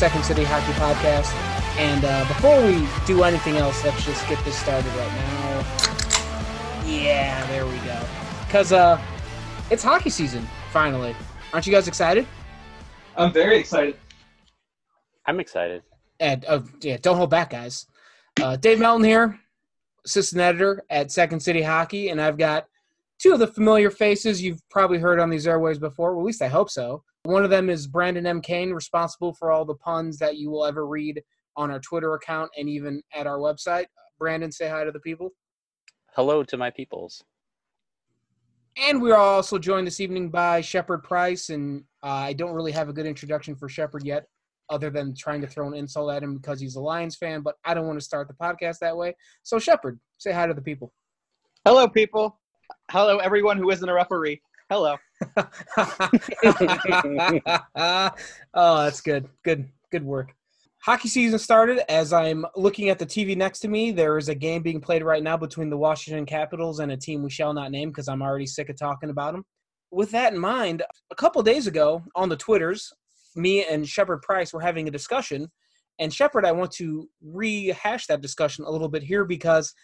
Second City Hockey Podcast. And uh, before we do anything else, let's just get this started right now. Yeah, there we go. Because uh, it's hockey season, finally. Aren't you guys excited? I'm very excited. I'm excited. And uh, yeah, don't hold back, guys. Uh, Dave Melton here, assistant editor at Second City Hockey, and I've got two of the familiar faces you've probably heard on these airways before. Well, at least I hope so. One of them is Brandon M. Kane, responsible for all the puns that you will ever read on our Twitter account and even at our website. Brandon, say hi to the people. Hello to my peoples. And we are also joined this evening by Shepard Price, and uh, I don't really have a good introduction for Shepard yet, other than trying to throw an insult at him because he's a Lions fan. But I don't want to start the podcast that way. So, Shepard, say hi to the people. Hello, people. Hello, everyone who isn't a referee. Hello. oh, that's good. Good, good work. Hockey season started. As I'm looking at the TV next to me, there is a game being played right now between the Washington Capitals and a team we shall not name because I'm already sick of talking about them. With that in mind, a couple days ago on the Twitters, me and Shepard Price were having a discussion. And Shepard, I want to rehash that discussion a little bit here because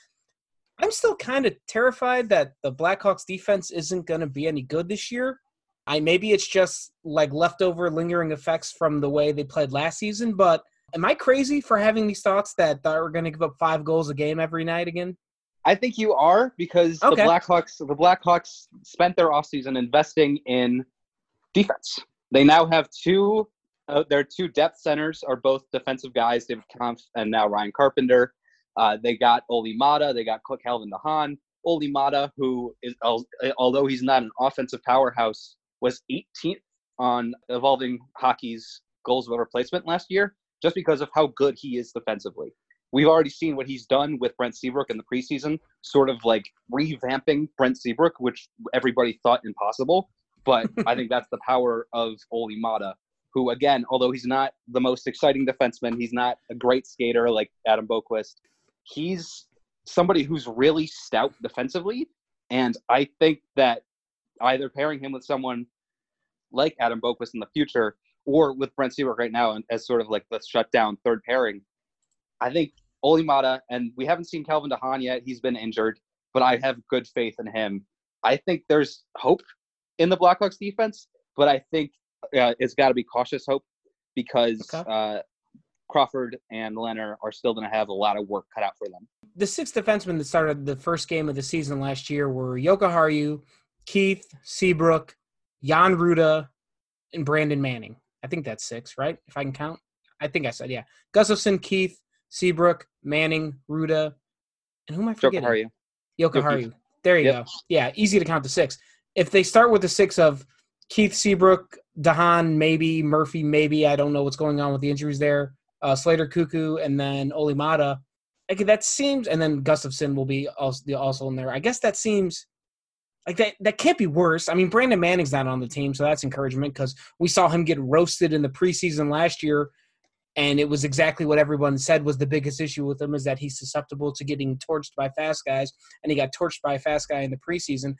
I'm still kind of terrified that the Blackhawks defense isn't going to be any good this year. I maybe it's just like leftover lingering effects from the way they played last season, but am I crazy for having these thoughts that we're going to give up five goals a game every night again? I think you are because Okay. the Blackhawks the Blackhawks spent their offseason investing in defense. They now have two uh, their two depth centers are both defensive guys, David Kampf and now Ryan Carpenter. Uh, they got Olli Maatta, they got Calvin DeHaan. Olli Maatta, who is although he's not an offensive powerhouse, was 18th on Evolving Hockey's goals of replacement last year, just because of how good he is defensively. We've already seen what he's done with Brent Seabrook in the preseason, sort of like revamping Brent Seabrook, which everybody thought impossible. But I think that's the power of Olli Maatta, who, again, although he's not the most exciting defenseman, he's not a great skater like Adam Boqvist. He's somebody who's really stout defensively. And I think that either pairing him with someone like Adam Boqvist in the future or with Brent Seabrook right now and as sort of like the shutdown third pairing, I think Olli Maatta, and we haven't seen Calvin DeHaan yet. He's been injured, but I have good faith in him. I think there's hope in the Blackhawks defense, but I think uh, it's got to be cautious hope because Okay. uh, Crawford and Leonard are still going to have a lot of work cut out for them. The six defensemen that started the first game of the season last year were Jokiharju, Keith, Seabrook, Jan Rutta, and Brandon Manning. I think that's six, right? If I can count. I think I said, yeah. Gustafsson, Keith, Seabrook, Manning, Rutta, and who am I forgetting? Haru. Yoka Yoki. Haru. There you Yep. go. Yeah, easy to count to six. If they start with the six of Keith Seabrook, DeHaan, maybe Murphy, maybe I don't know what's going on with the injuries there. Uh, Slater, Koekkoek, and then Olli Maatta. Okay, that seems, and then Gustafsson will be also also in there. I guess that seems like that. That can't be worse. I mean, Brandon Manning's not on the team, so that's encouragement because we saw him get roasted in the preseason last year, and it was exactly what everyone said was the biggest issue with him is that he's susceptible to getting torched by fast guys and he got torched by a fast guy in the preseason.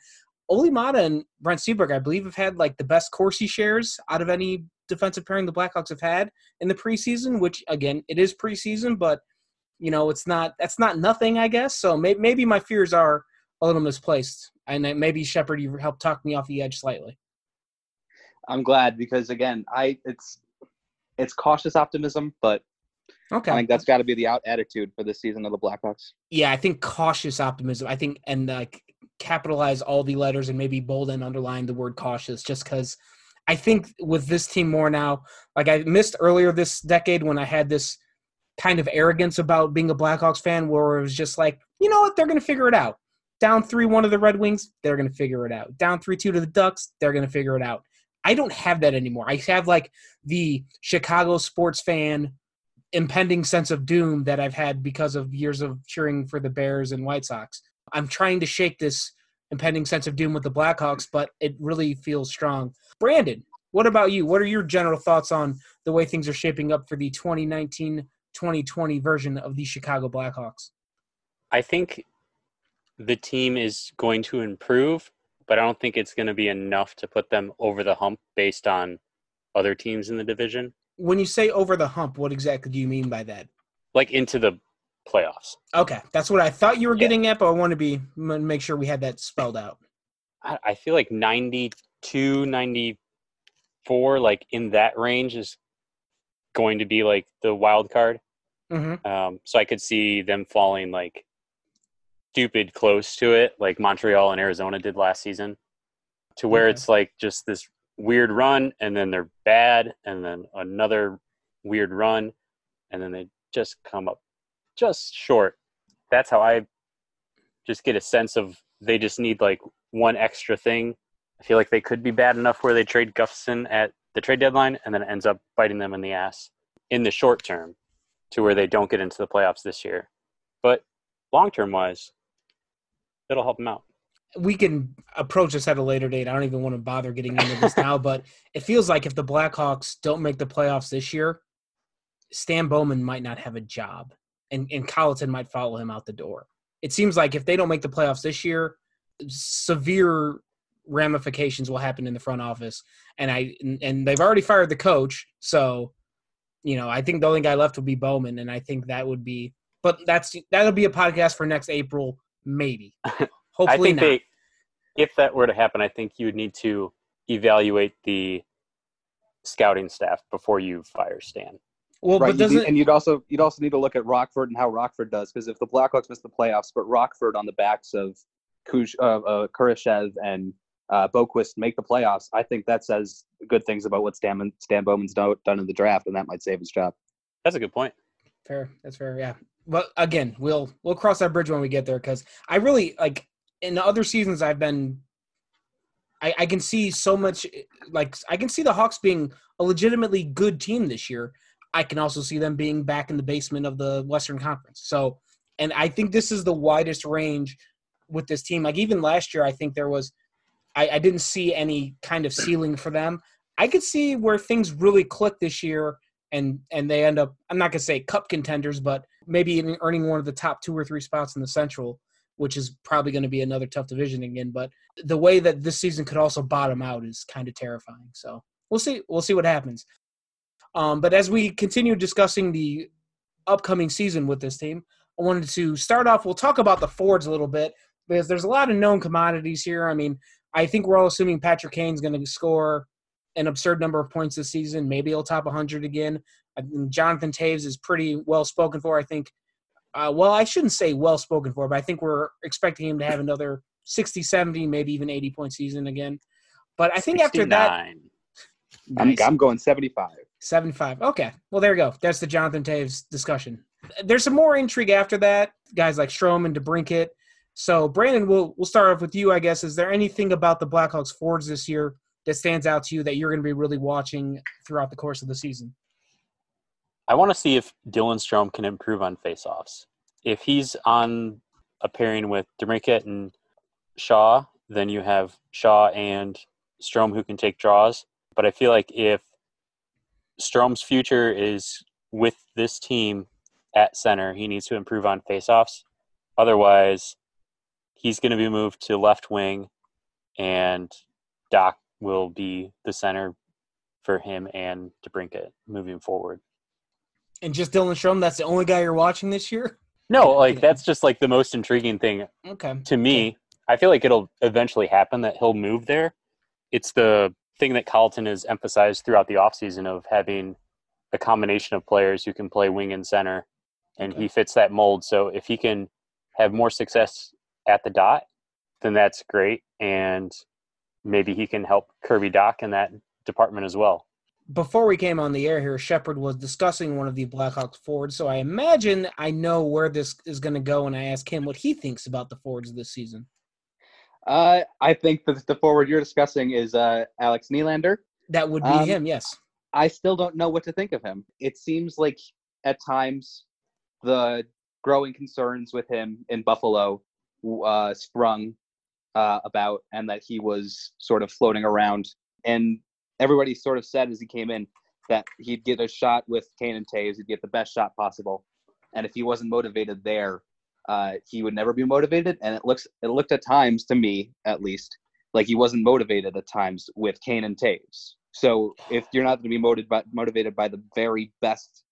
Olli Maatta and Brent Seabrook, I believe, have had like the best Corsi shares out of any defensive pairing the Blackhawks have had in the preseason. Which again, it is preseason, but you know, it's not that's not nothing, I guess. So may, maybe my fears are a little misplaced, and maybe Shepard, you helped talk me off the edge slightly. I'm glad because again, I it's it's cautious optimism, but Okay, I think that's got to be the out attitude for this season of the Blackhawks. yeah, I think cautious optimism. I think and like capitalize all the letters and maybe bold and underline the word cautious, just because I think with this team more now. Like I missed earlier this decade when I had this kind of arrogance about being a Blackhawks fan, where it was just like, you know what, they're going to figure it out. Down three one to the Red Wings, they're going to figure it out. Down three two to the Ducks, they're going to figure it out. I don't have that anymore. I have like the Chicago sports fan impending sense of doom that I've had because of years of cheering for the Bears and White Sox. I'm trying to shake this impending sense of doom with the Blackhawks, but it really feels strong. Brandon, what about you? What are your general thoughts on the way things are shaping up for the 2019-2020 version of the Chicago Blackhawks? I think the team is going to improve, but I don't think it's going to be enough to put them over the hump based on other teams in the division, When you say over the hump, what exactly do you mean by that? like into the playoffs. Okay, that's what I thought you were Yeah. getting at, but I want to be make sure we had that spelled out. I, I feel like 92, 94, like in that range is going to be like the wild card. Mm-hmm. Um, so I could see them falling like stupid close to it, like Montreal and Arizona did last season, to where Okay. it's like just this weird run, and then they're bad, and then another weird run, and then they just come up just short. That's how I just get a sense of they just need like one extra thing. I feel like they could be bad enough where they trade Gustafsson at the trade deadline, and then it ends up biting them in the ass in the short term to where they don't get into the playoffs this year. But long term wise, it'll help them out. we can approach this at a later date. I don't even want to bother getting into this now, but it feels like if the Blackhawks don't make the playoffs this year, Stan Bowman might not have a job, and and Colliton might follow him out the door. It seems like if they don't make the playoffs this year, severe ramifications will happen in the front office, and I and, they've already fired the coach, so you know I think the only guy left would be Bowman, and I think that would be. But that's that'll be a podcast for next April, maybe. Hopefully not. they, if that were to happen, I think you would need to evaluate the scouting staff before you fire Stan. Well, right, but doesn't need- and you'd also you'd also need to look at Rockford and how Rockford does because if the Blackhawks miss the playoffs, but Rockford on the backs of Kuj, uh, uh, Kurashev and uh, Boqvist make the playoffs, I think that says good things about what Stan, Stan Bowman's do, done in the draft, and that might save his job. That's a good point. fair? That's fair. Yeah. But again, we'll we'll cross that bridge when we get there because I really like in other seasons I've been. I, I can see so much like I can see the Hawks being a legitimately good team this year. I can also see them being back in the basement of the Western Conference. So, and I think this is the widest range with this team. Like even last year, I think there was, I, I didn't see any kind of ceiling for them. I could see where things really click this year, and and they end up. I'm not gonna say cup contenders, but maybe in earning one of the top two or three spots in the Central, which is probably going to be another tough division again. But the way that this season could also bottom out is kind of terrifying. So we'll see. We'll see what happens. Um, but as we continue discussing the upcoming season with this team, I wanted to start off. We'll talk about the Fords a little bit because there's a lot of known commodities here. I mean, I think we're all assuming Patrick Kane's going to score an absurd number of points this season. Maybe he'll top 100 again. I think Jonathan Toews is pretty well spoken for. I think. Uh, well, I shouldn't say well spoken for, but I think we're expecting him to have another 60, 70, maybe even 80 point season again. But I think after that, I'm, I'm going 75. Seven five. Okay. Well, there you go. That's the Jonathan Toews discussion. There's some more intrigue after that. Guys like Strome and DeBrincat. So, Brandon, we'll we'll start off with you. I guess. Is there anything about the Blackhawks forwards this year that stands out to you that you're going to be really watching throughout the course of the season? I want to see if Dylan Strome can improve on faceoffs. If he's on a pairing with DeBrincat and Shaw, then you have Shaw and Strome who can take draws. But I feel like if Strome's future is with this team at center, he needs to improve on faceoffs. Otherwise, he's going to be moved to left wing, and Dach will be the center for him and DeBrincat moving forward. And just Dylan Strome, that's the only guy you're watching this year? No, like that's just like the most intriguing thing Okay. to me. I feel like it'll eventually happen that he'll move there. It's the thing that Carlton has emphasized throughout the offseason of having a combination of players who can play wing and center, and Okay. he fits that mold. So if he can have more success at the dot, then that's great, and maybe he can help Kirby Dach in that department as well. Before we came on the air here, Shepard was discussing one of the Blackhawks forwards. So I imagine I know where this is going to go, and I ask him what he thinks about the forwards this season. Uh, I think that the forward you're discussing is uh, Alex Nylander. That would be Um, him, yes. I still don't know what to think of him. It seems like at times the growing concerns with him in Buffalo uh, sprung uh, about, and that he was sort of floating around. And everybody sort of said as he came in that he'd get a shot with Kane and Toews, he'd get the best shot possible. And if he wasn't motivated there, uh, he would never be motivated. And it looks, it looked at times to me, at least, like he wasn't motivated at times with Kane and Toews. So if you're not going to be motivated by, motivated by the very best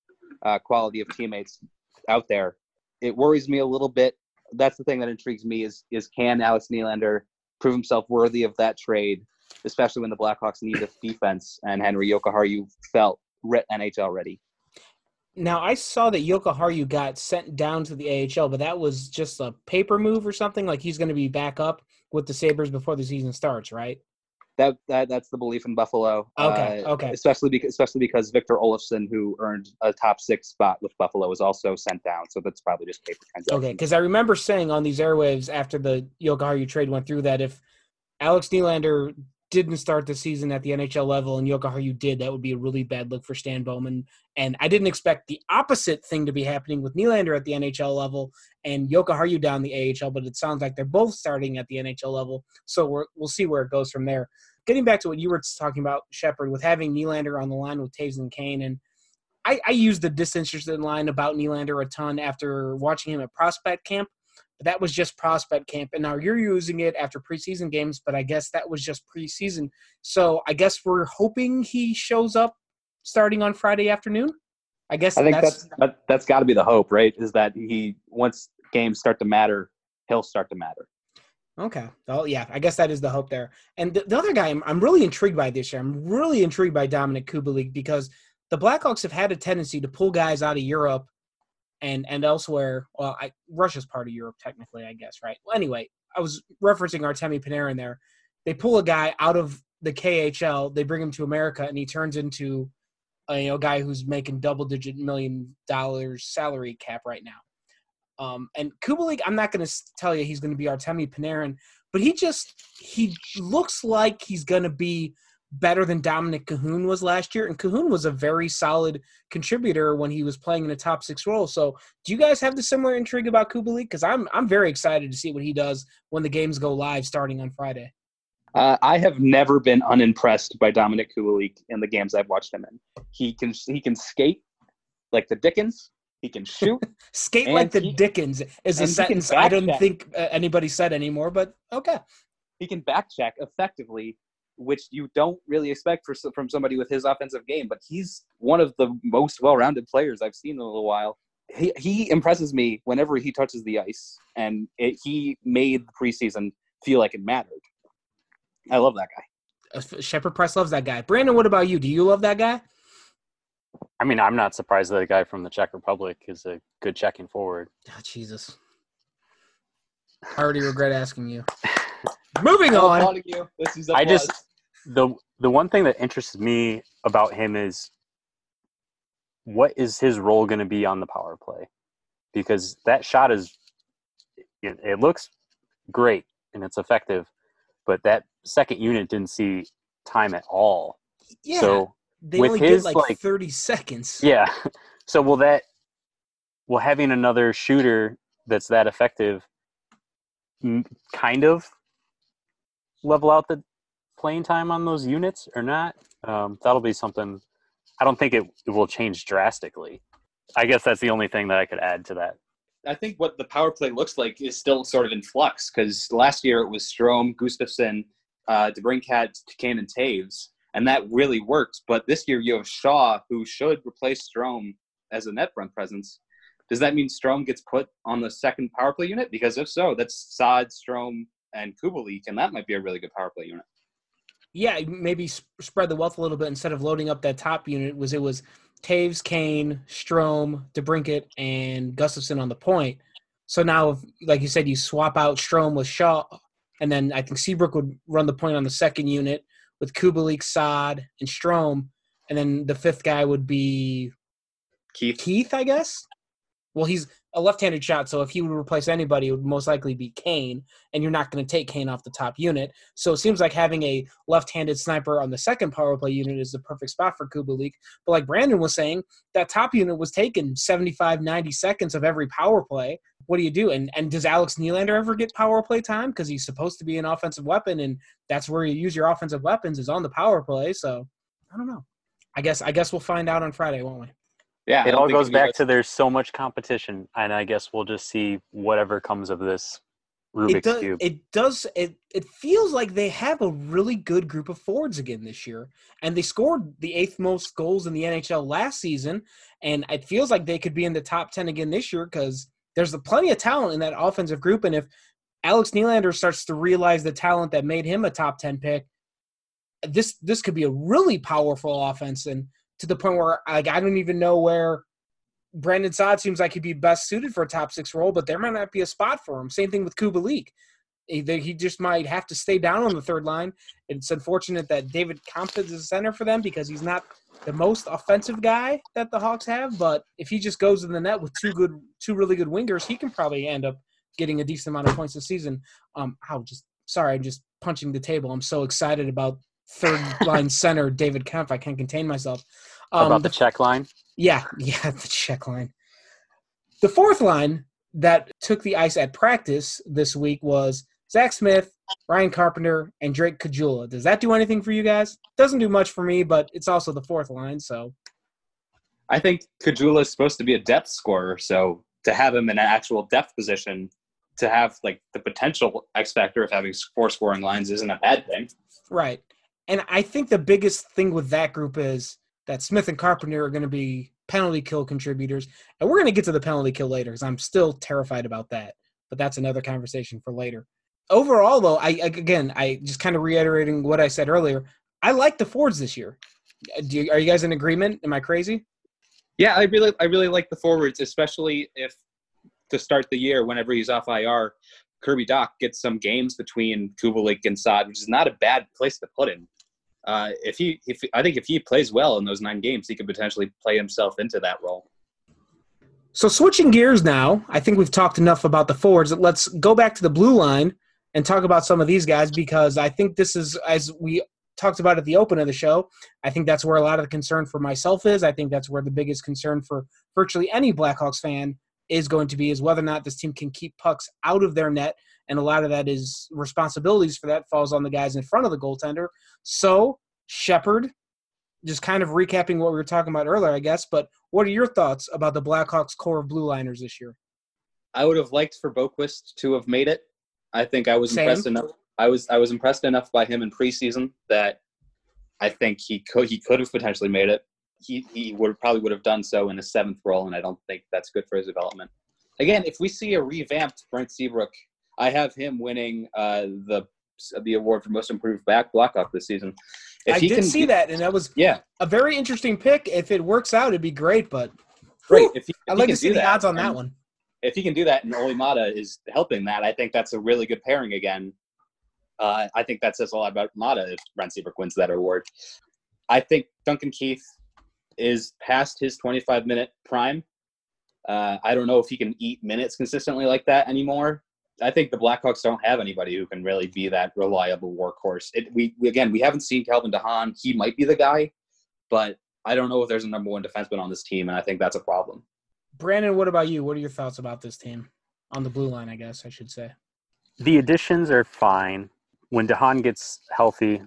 uh, quality of teammates out there, it worries me a little bit. That's the thing that intrigues me is is can Alex Nylander prove himself worthy of that trade, especially when the Blackhawks need a defense and Henri Jokiharju felt NHL ready. Now I saw that Jokiharju got sent down to the AHL, but that was just a paper move or something. Like he's going to be back up with the Sabres before the season starts, right? That, that that's the belief in Buffalo. Okay, uh, okay. Especially because especially because Victor Olofsson, who earned a top six spot with Buffalo, was also sent down. So that's probably just paper transaction. Okay, because I remember saying on these airwaves after the Jokiharju trade went through that if Alex Nylander didn't start the season at the NHL level and Jokiharju did, that would be a really bad look for Stan Bowman. And I didn't expect the opposite thing to be happening with Nylander at the NHL level and Jokiharju down the AHL, but it sounds like they're both starting at the NHL level. So we will see where it goes from there. Getting back to what you were talking about, Shepard, with having Nylander on the line with Toews and Kane, and I, I used the disinterested line about Nylander a ton after watching him at prospect camp but that was just prospect camp. And now you're using it after preseason games, but I guess that was just preseason. So I guess we're hoping he shows up starting on Friday afternoon. I guess I think that's that's that, that's got to be the hope, right? Is that he once games start to matter, he'll start to matter. Okay. Well, yeah, I guess that is the hope there. And the, the other guy I'm, I'm really intrigued by this year. I'm really intrigued by Dominik Kubalik because the Blackhawks have had a tendency to pull guys out of Europe and and elsewhere. Well, I, Russia's part of Europe technically, I guess, right? Well, anyway, I was referencing Artemi Panarin there. They pull a guy out of the KHL, they bring him to America, and he turns into a you know guy who's making double digit million dollars salary cap right now. Um, and Kubalik, I'm not going to tell you he's going to be Artemi Panarin, but he just he looks like he's going to be better than Dominik Kahun was last year. And Kahun was a very solid contributor when he was playing in a top six role. So do you guys have the similar intrigue about Kubalik? Because I'm I'm very excited to see what he does when the games go live starting on Friday. Uh, I have never been unimpressed by Dominik Kubalik in the games I've watched him in. He can he can skate like the Dickens. He can shoot. skate like the he, Dickens is a sentence I don't think uh, anybody said anymore, but okay. He can back check effectively which you don't really expect for, from somebody with his offensive game. But he's one of the most well-rounded players I've seen in a little while. He he impresses me whenever he touches the ice, and it, he made the preseason feel like it mattered. I love that guy. Uh, Shepard Press loves that guy. Brandon, what about you? Do you love that guy? I mean, I'm not surprised that a guy from the Czech Republic is a good checking forward. Oh, Jesus. I already regret asking you. Moving on. You. This is I just the the one thing that interests me about him is what is his role going to be on the power play? Because that shot is it, it looks great and it's effective, but that second unit didn't see time at all. Yeah. So they with only his like, like 30 seconds. Yeah. So will that will having another shooter that's that effective kind of level out the playing time on those units or not. Um, that'll be something. I don't think it, it will change drastically. I guess that's the only thing that I could add to that. I think what the power play looks like is still sort of in flux because last year it was Strome, Gustafsson, uh, DeBrincat, Kane, and Toews, and that really worked. But this year you have Shaw, who should replace Strome as a net front presence. Does that mean Strome gets put on the second power play unit? Because if so, that's Saad, Strome, and Kubalik, and that might be a really good power play unit. Yeah, maybe spread the wealth a little bit instead of loading up that top unit. Was it was Toews, Kane, Strome, DeBrincat, and Gustafsson on the point. So now, if, like you said, you swap out Strome with Shaw, and then I think Seabrook would run the point on the second unit with Kubalik, Saad, and Strome, and then the fifth guy would be Keith. Keith, I guess. Well, he's a left-handed shot, so if he would replace anybody, it would most likely be Kane, and you're not going to take Kane off the top unit. So it seems like having a left-handed sniper on the second power play unit is the perfect spot for Kubalik. But like Brandon was saying, that top unit was taken 75, 90 seconds of every power play. What do you do? And and does Alex Nylander ever get power play time? Because he's supposed to be an offensive weapon, and that's where you use your offensive weapons is on the power play. So I don't know. I guess I guess we'll find out on Friday, won't we? Yeah, it all goes back to there's so much competition, and I guess we'll just see whatever comes of this Rubik's it does, cube. It does. It it feels like they have a really good group of forwards again this year, and they scored the eighth most goals in the NHL last season, and it feels like they could be in the top ten again this year because there's a plenty of talent in that offensive group, and if Alex Nylander starts to realize the talent that made him a top ten pick, this this could be a really powerful offense, and to the point where like I don't even know where Brandon Saad seems like he'd be best suited for a top six role, but there might not be a spot for him. Same thing with Kubalik. He, he just might have to stay down on the third line. It's unfortunate that David Kampf is the center for them because he's not the most offensive guy that the Hawks have. But if he just goes in the net with two good, two really good wingers, he can probably end up getting a decent amount of points this season. Um, how just sorry, I'm just punching the table. I'm so excited about third line center David Kampf. I can't contain myself. Um, about the check line? Yeah, yeah, the check line. The fourth line that took the ice at practice this week was Zach Smith, Ryan Carpenter, and Drake Caggiula. Does that do anything for you guys? Doesn't do much for me, but it's also the fourth line, so. I think Caggiula is supposed to be a depth scorer, so to have him in an actual depth position, to have like the potential X factor of having four scoring lines isn't a bad thing. Right. And I think the biggest thing with that group is that Smith and Carpenter are going to be penalty kill contributors. And we're going to get to the penalty kill later because I'm still terrified about that. But that's another conversation for later. Overall, though, I again, I just kind of reiterating what I said earlier. I like the forwards this year. You, are you guys in agreement? Am I crazy? Yeah, I really, I really like the forwards, especially if to start the year, whenever he's off IR, Kirby Dach gets some games between Kubalik and Saad, which is not a bad place to put him uh, if he, if I think if he plays well in those nine games, he could potentially play himself into that role. So switching gears now, I think we've talked enough about the forwards. Let's go back to the blue line and talk about some of these guys because I think this is as we talked about at the open of the show. I think that's where a lot of the concern for myself is. I think that's where the biggest concern for virtually any Blackhawks fan is going to be is whether or not this team can keep pucks out of their net and a lot of that is responsibilities for that falls on the guys in front of the goaltender. So Shepard, just kind of recapping what we were talking about earlier, I guess. But what are your thoughts about the Blackhawks core of blue liners this year? I would have liked for Boqvist to have made it. I think I was Same. impressed enough. I was I was impressed enough by him in preseason that I think he could he could have potentially made it. He he would probably would have done so in a seventh role, and I don't think that's good for his development. Again, if we see a revamped Brent Seabrook I have him winning uh, the the award for most improved back Blackhawk this season. If I did see that, and that was yeah a very interesting pick. If it works out, it'd be great. But great, if, he, if I'd like to see the odds on that one. If he can do that, and Olli Maatta is helping that, I think that's a really good pairing again. Uh, I think that says a lot about Maatta if Brent Seabrook wins that award. I think Duncan Keith is past his 25 minute prime. Uh, I don't know if he can eat minutes consistently like that anymore. I think the Blackhawks don't have anybody who can really be that reliable workhorse. It, we, we again, we haven't seen Calvin DeHaan. He might be the guy, but I don't know if there's a number one defenseman on this team, and I think that's a problem. Brandon, what about you? What are your thoughts about this team on the blue line? I guess I should say. The additions are fine. When DeHaan gets healthy,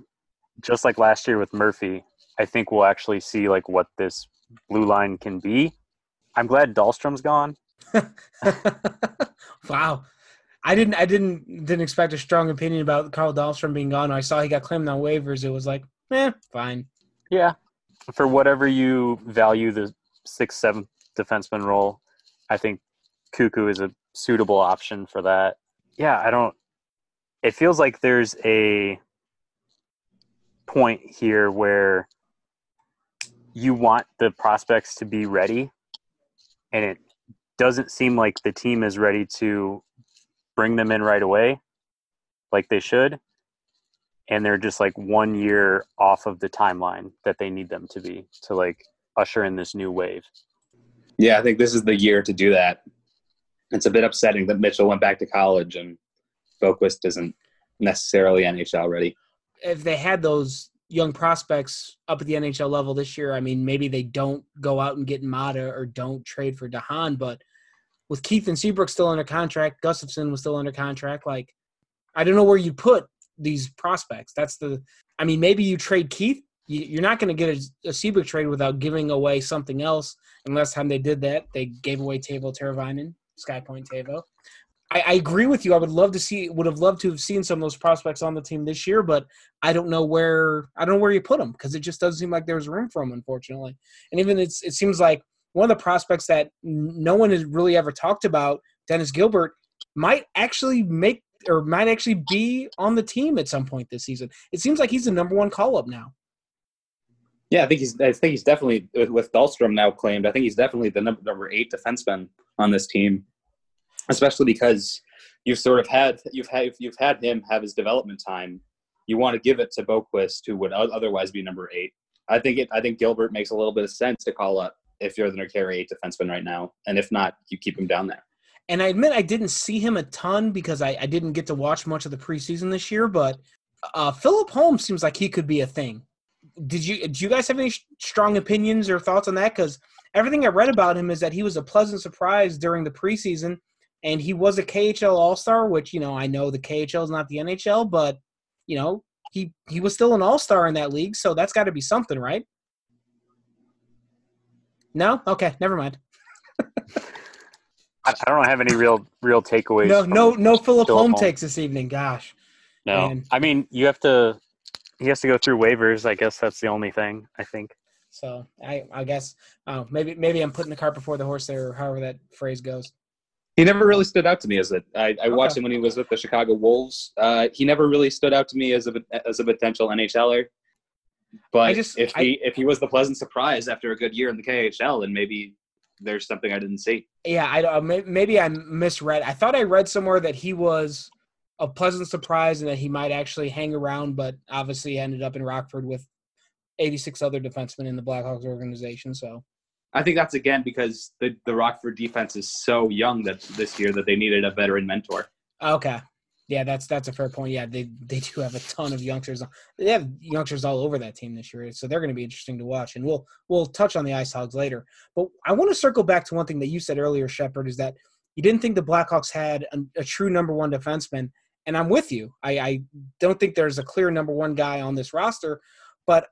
just like last year with Murphy, I think we'll actually see like what this blue line can be. I'm glad Dahlstrom's gone. wow, I didn't I didn't didn't expect a strong opinion about Carl Dahlstrom being gone. I saw he got claimed on waivers. It was like, eh, fine. Yeah, for whatever you value the sixth, seventh defenseman role, I think Koekkoek is a suitable option for that. Yeah, I don't. It feels like there's a point here where you want the prospects to be ready, and it doesn't seem like the team is ready to bring them in right away like they should. And they're just like one year off of the timeline that they need them to be to like usher in this new wave. Yeah i think this is the year to do that. It's a bit upsetting that mitchell went back to college and Boqvist isn't necessarily nhl ready. If they had those young prospects up at the nhl level this year i mean maybe they don't go out and get Maatta or don't trade for DeHaan, but with Keith and Seabrook still under contract, Gustafsson was still under contract. Like, I don't know where you put these prospects. That's the. I mean, maybe you trade Keith. You, are not going to get a, a Seabrook trade without giving away something else. And last time they did that, they gave away Teuvo Teravainen, Sky Point Teuvo. I, I agree with you. I would love to see, would have loved to have seen some of those prospects on the team this year, but I don't know where, I don't know where you put them because it just doesn't seem like there's room for them, unfortunately. And even it's, it seems like one of the prospects that no one has really ever talked about, Dennis Gilbert, might actually make or might actually be on the team at some point this season. It seems like he's the number one call up now. Yeah, I think he's. I think he's definitely with Dahlstrom now claimed. I think he's definitely the number number eight defenseman on this team, especially because you've sort of had you've had you've had him have his development time. You want to give it to Boqvist, who would otherwise be number eight. I think it. I think Gilbert makes a little bit of sense to call up if you're the carry eight defenseman right now, and if not, you keep him down there. And I admit I didn't see him a ton because I, I didn't get to watch much of the preseason this year, but uh, Philip Holmes seems like he could be a thing did you do you guys have any strong opinions or thoughts on that? Because everything I read about him is that he was a pleasant surprise during the preseason, and he was a KHL All Star, which you know I know the KHL is not the NHL, but you know he he was still an All Star in that league, so that's got to be something, right? No, okay, never mind. I, don't have any real real takeaways. No, no, no. Philip Holm takes this evening. Gosh. No, Man. I mean you have to he has to go through waivers. I guess that's the only thing. I think. So I I guess oh, maybe maybe I'm putting the cart before the horse there, or however that phrase goes. He never really stood out to me as a. I, I watched okay. him when he was with the Chicago Wolves. Uh, he never really stood out to me as a as a potential NHLer. But just, if he I, if he was the pleasant surprise after a good year in the KHL, then maybe there's something I didn't see. Yeah, I maybe I misread. I thought I read somewhere that he was a pleasant surprise and that he might actually hang around, but obviously ended up in Rockford with 86 other defensemen in the Blackhawks organization. So I think that's again because the, the Rockford defense is so young that this year that they needed a veteran mentor. Okay. Yeah, that's that's a fair point. Yeah, they they do have a ton of youngsters. They have youngsters all over that team this year, so they're going to be interesting to watch. And we'll we'll touch on the Ice Hogs later. But I want to circle back to one thing that you said earlier, Shepard, is that you didn't think the Blackhawks had a, a true number one defenseman, and I'm with you. I, I don't think there's a clear number one guy on this roster, but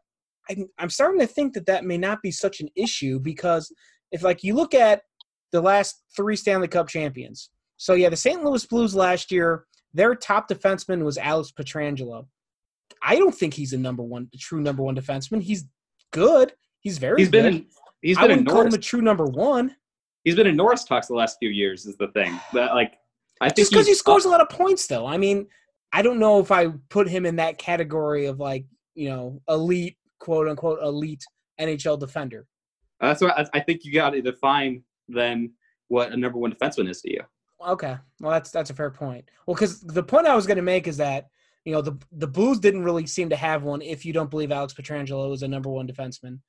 I'm, I'm starting to think that that may not be such an issue because if like you look at the last three Stanley Cup champions, so yeah, the St. Louis Blues last year, their top defenseman was Alex Pietrangelo. I don't think he's a number one, a true number one defenseman. He's good. He's very. He's good. been. In, he's been I wouldn't call him a true number one. He's been in Norris talks the last few years. Is the thing that like I think just because he scores a lot of points, though. I mean, I don't know if I put him in that category of like you know elite, quote unquote, elite NHL defender. That's what I think you got to define then what a number one defenseman is to you. Okay, well that's that's a fair point. Well, because the point I was going to make is that you know the the Blues didn't really seem to have one. If you don't believe Alex Pietrangelo is a number one defenseman,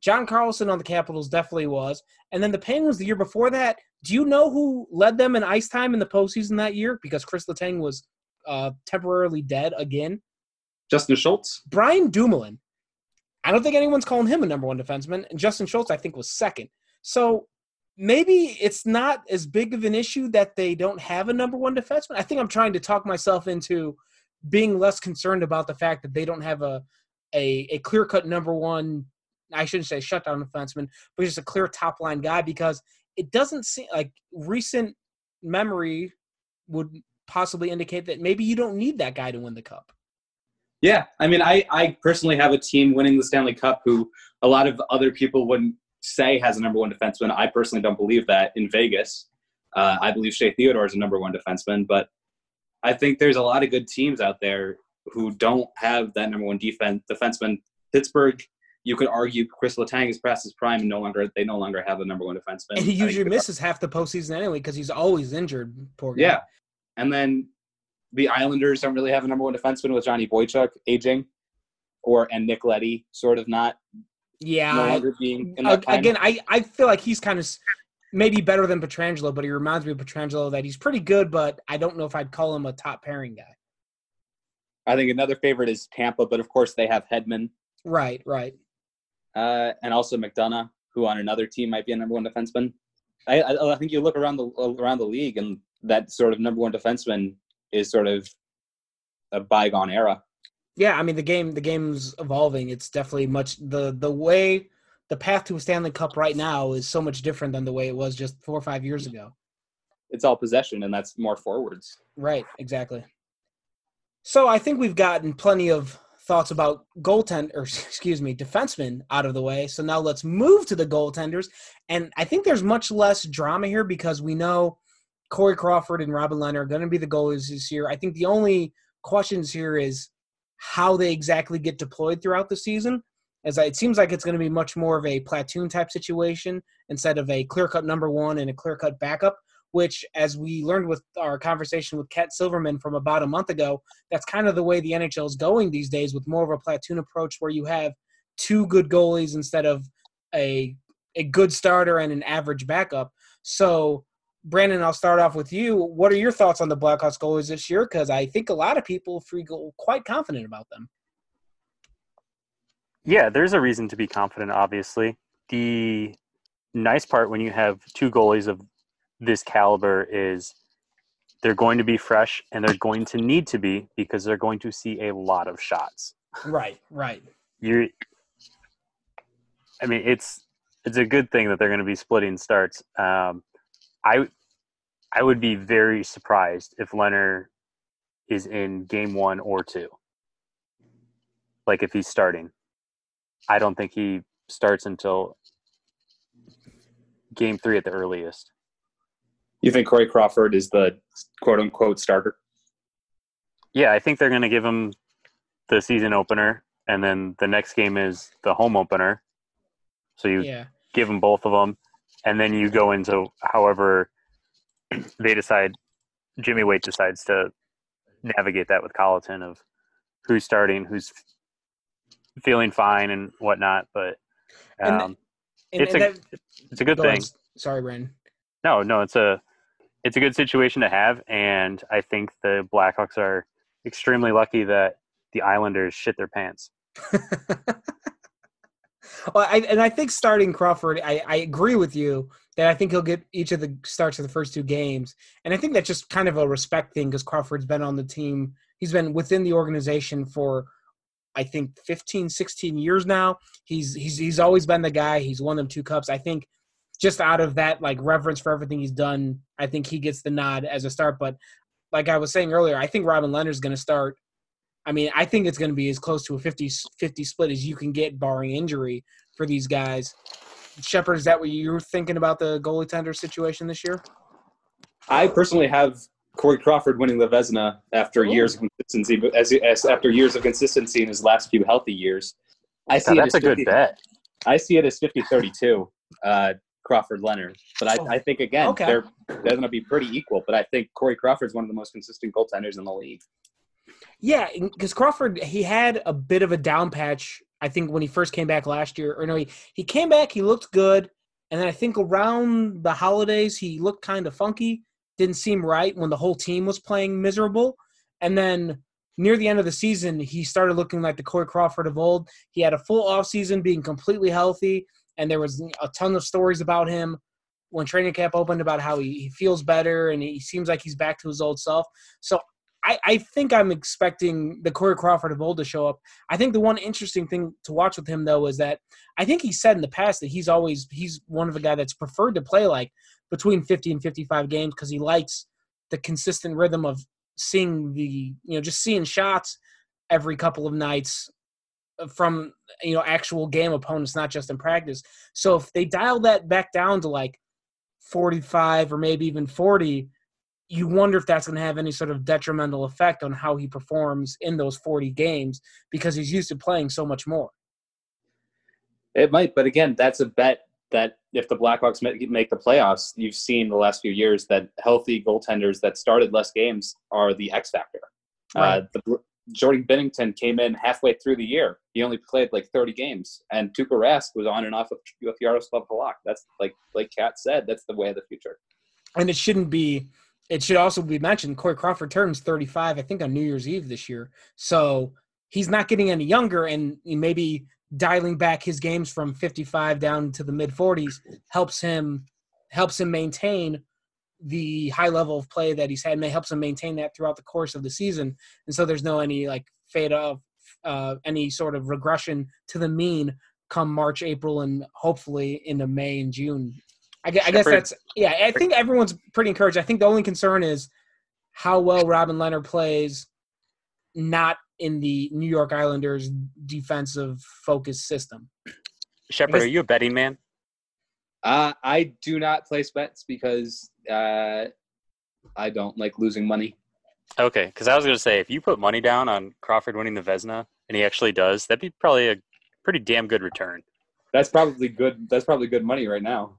John Carlson on the Capitals definitely was, and then the Penguins the year before that do you know who led them in ice time in the postseason that year? Because Chris Letang was uh, temporarily dead again. Justin Schultz? Brian Dumoulin. I don't think anyone's calling him a number one defenseman. And Justin Schultz, I think, was second. So maybe it's not as big of an issue that they don't have a number one defenseman. I think I'm trying to talk myself into being less concerned about the fact that they don't have a a, a clear cut number one. I shouldn't say shutdown defenseman, but just a clear top line guy because it doesn't seem like recent memory would possibly indicate that maybe you don't need that guy to win the cup. Yeah, I mean, I, I personally have a team winning the Stanley Cup who a lot of other people wouldn't say has a number one defenseman. I personally don't believe that in Vegas. Uh, I believe Shea Theodore is a number one defenseman, but I think there's a lot of good teams out there who don't have that number one defense defenseman. Pittsburgh you could argue Chris Letang is past his prime and no longer they no longer have the number one defenseman. And he usually misses half the postseason anyway because he's always injured. Poor guy. Yeah, and then the Islanders don't really have a number one defenseman with Johnny Boychuk aging, or and Nick Leddy sort of not. Yeah, no longer being again. I I feel like he's kind of maybe better than Pietrangelo, but he reminds me of Pietrangelo that he's pretty good, but I don't know if I'd call him a top pairing guy. I think another favorite is Tampa, but of course they have Hedman. Right, right uh, and also McDonagh, who on another team might be a number one defenseman. I, I, I think you look around the around the league, and that sort of number one defenseman is sort of a bygone era. Yeah, I mean the game the game's evolving. It's definitely much the the way the path to a Stanley Cup right now is so much different than the way it was just four or five years ago. it's all possession, and that's more forwards. Right, exactly. So I think we've gotten plenty of thoughts about goaltend or excuse me, defensemen out of the way. So now let's move to the goaltenders. And I think there's much less drama here because we know Corey Crawford and Robin Lehner are going to be the goalies this year. I think the only questions here is how they exactly get deployed throughout the season. As I, it seems like it's going to be much more of a platoon type situation instead of a clear cut number one and a clear cut backup which, as we learned with our conversation with Kat Silverman from about a month ago, that's kind of the way the NHL is going these days with more of a platoon approach where you have two good goalies instead of a a good starter and an average backup. So, Brandon, I'll start off with you. What are your thoughts on the Blackhawks goalies this year? Because I think a lot of people feel quite confident about them. Yeah, there's a reason to be confident, obviously. The nice part when you have two goalies of this caliber is they're going to be fresh and they're going to need to be because they're going to see a lot of shots. Right, right. You I mean it's it's a good thing that they're going to be splitting starts. Um, I I would be very surprised if Lehner is in game 1 or 2. Like if he's starting. I don't think he starts until game 3 at the earliest. You think Corey Crawford is the quote unquote starter? Yeah, I think they're going to give him the season opener, and then the next game is the home opener. So you yeah. give them both of them, and then you go into however they decide. Jimmy Waite decides to navigate that with Colliton of who's starting, who's feeling fine, and whatnot. But um, and, and, it's and a that, it's a good thing. Ahead. Sorry, Brandon. No, no, it's a it's a good situation to have, and I think the Blackhawks are extremely lucky that the Islanders shit their pants. well, I, and I think starting Crawford, I, I agree with you that I think he'll get each of the starts of the first two games, and I think that's just kind of a respect thing because Crawford's been on the team. He's been within the organization for I think 15, 16 years now. He's he's he's always been the guy. He's won them two cups. I think just out of that like reverence for everything he's done, I think he gets the nod as a start. But like I was saying earlier, I think Robin Lehner's going to start. I mean, I think it's going to be as close to a 50-50 split as you can get, barring injury, for these guys. Shepard, is that what you're thinking about the goalie tender situation this year? I personally have Corey Crawford winning the Vezina after Ooh. years of consistency, but as, as, after years of consistency in his last few healthy years. I see that's a 50, good bet. I see it as 50-32. Uh, Crawford Lehner. But I, oh, I think again okay. they're they're going to be pretty equal. But I think Corey Crawford's one of the most consistent goaltenders in the league. Yeah, because Crawford he had a bit of a down patch. I think when he first came back last year, or no, he, he came back, he looked good, and then I think around the holidays he looked kind of funky. Didn't seem right when the whole team was playing miserable, and then near the end of the season he started looking like the Corey Crawford of old. He had a full off season, being completely healthy and there was a ton of stories about him when training camp opened about how he, he feels better and he seems like he's back to his old self. So I, I think I'm expecting the Corey Crawford of old to show up. I think the one interesting thing to watch with him though is that I think he said in the past that he's always he's one of the guy that's preferred to play like between 50 and 55 games because he likes the consistent rhythm of seeing the you know just seeing shots every couple of nights from you know actual game opponents, not just in practice. So if they dial that back down to like 45 or maybe even 40, you wonder if that's going to have any sort of detrimental effect on how he performs in those 40 games because he's used to playing so much more. It might, but again, that's a bet that if the Blackhawks make the playoffs, you've seen the last few years that healthy goaltenders that started less games are the X factor. Right. Uh, the Jordan Binnington came in halfway through the year. He only played like 30 games, and Tuukka Rask was on and off with, with Jaroslav Halak. That's like like Kat said, that's the way of the future. And it shouldn't be. It should also be mentioned. Corey Crawford turns 35, I think, on New Year's Eve this year. So he's not getting any younger, and maybe dialing back his games from 55 down to the mid 40s helps him helps him maintain the high level of play that he's had may helps him maintain that throughout the course of the season. And so there's no any like fade of uh, any sort of regression to the mean come March, April, and hopefully into May and June. I, gue- I guess Shepard- that's yeah. I think everyone's pretty encouraged. I think the only concern is how well Robin Lehner plays, not in the New York Islanders defensive focused system. Shepard, guess- are you a betting man? Uh, I do not place bets because uh, I don't like losing money. Okay, because I was going to say if you put money down on Crawford winning the Vezina, and he actually does, that'd be probably a pretty damn good return. That's probably good. That's probably good money right now.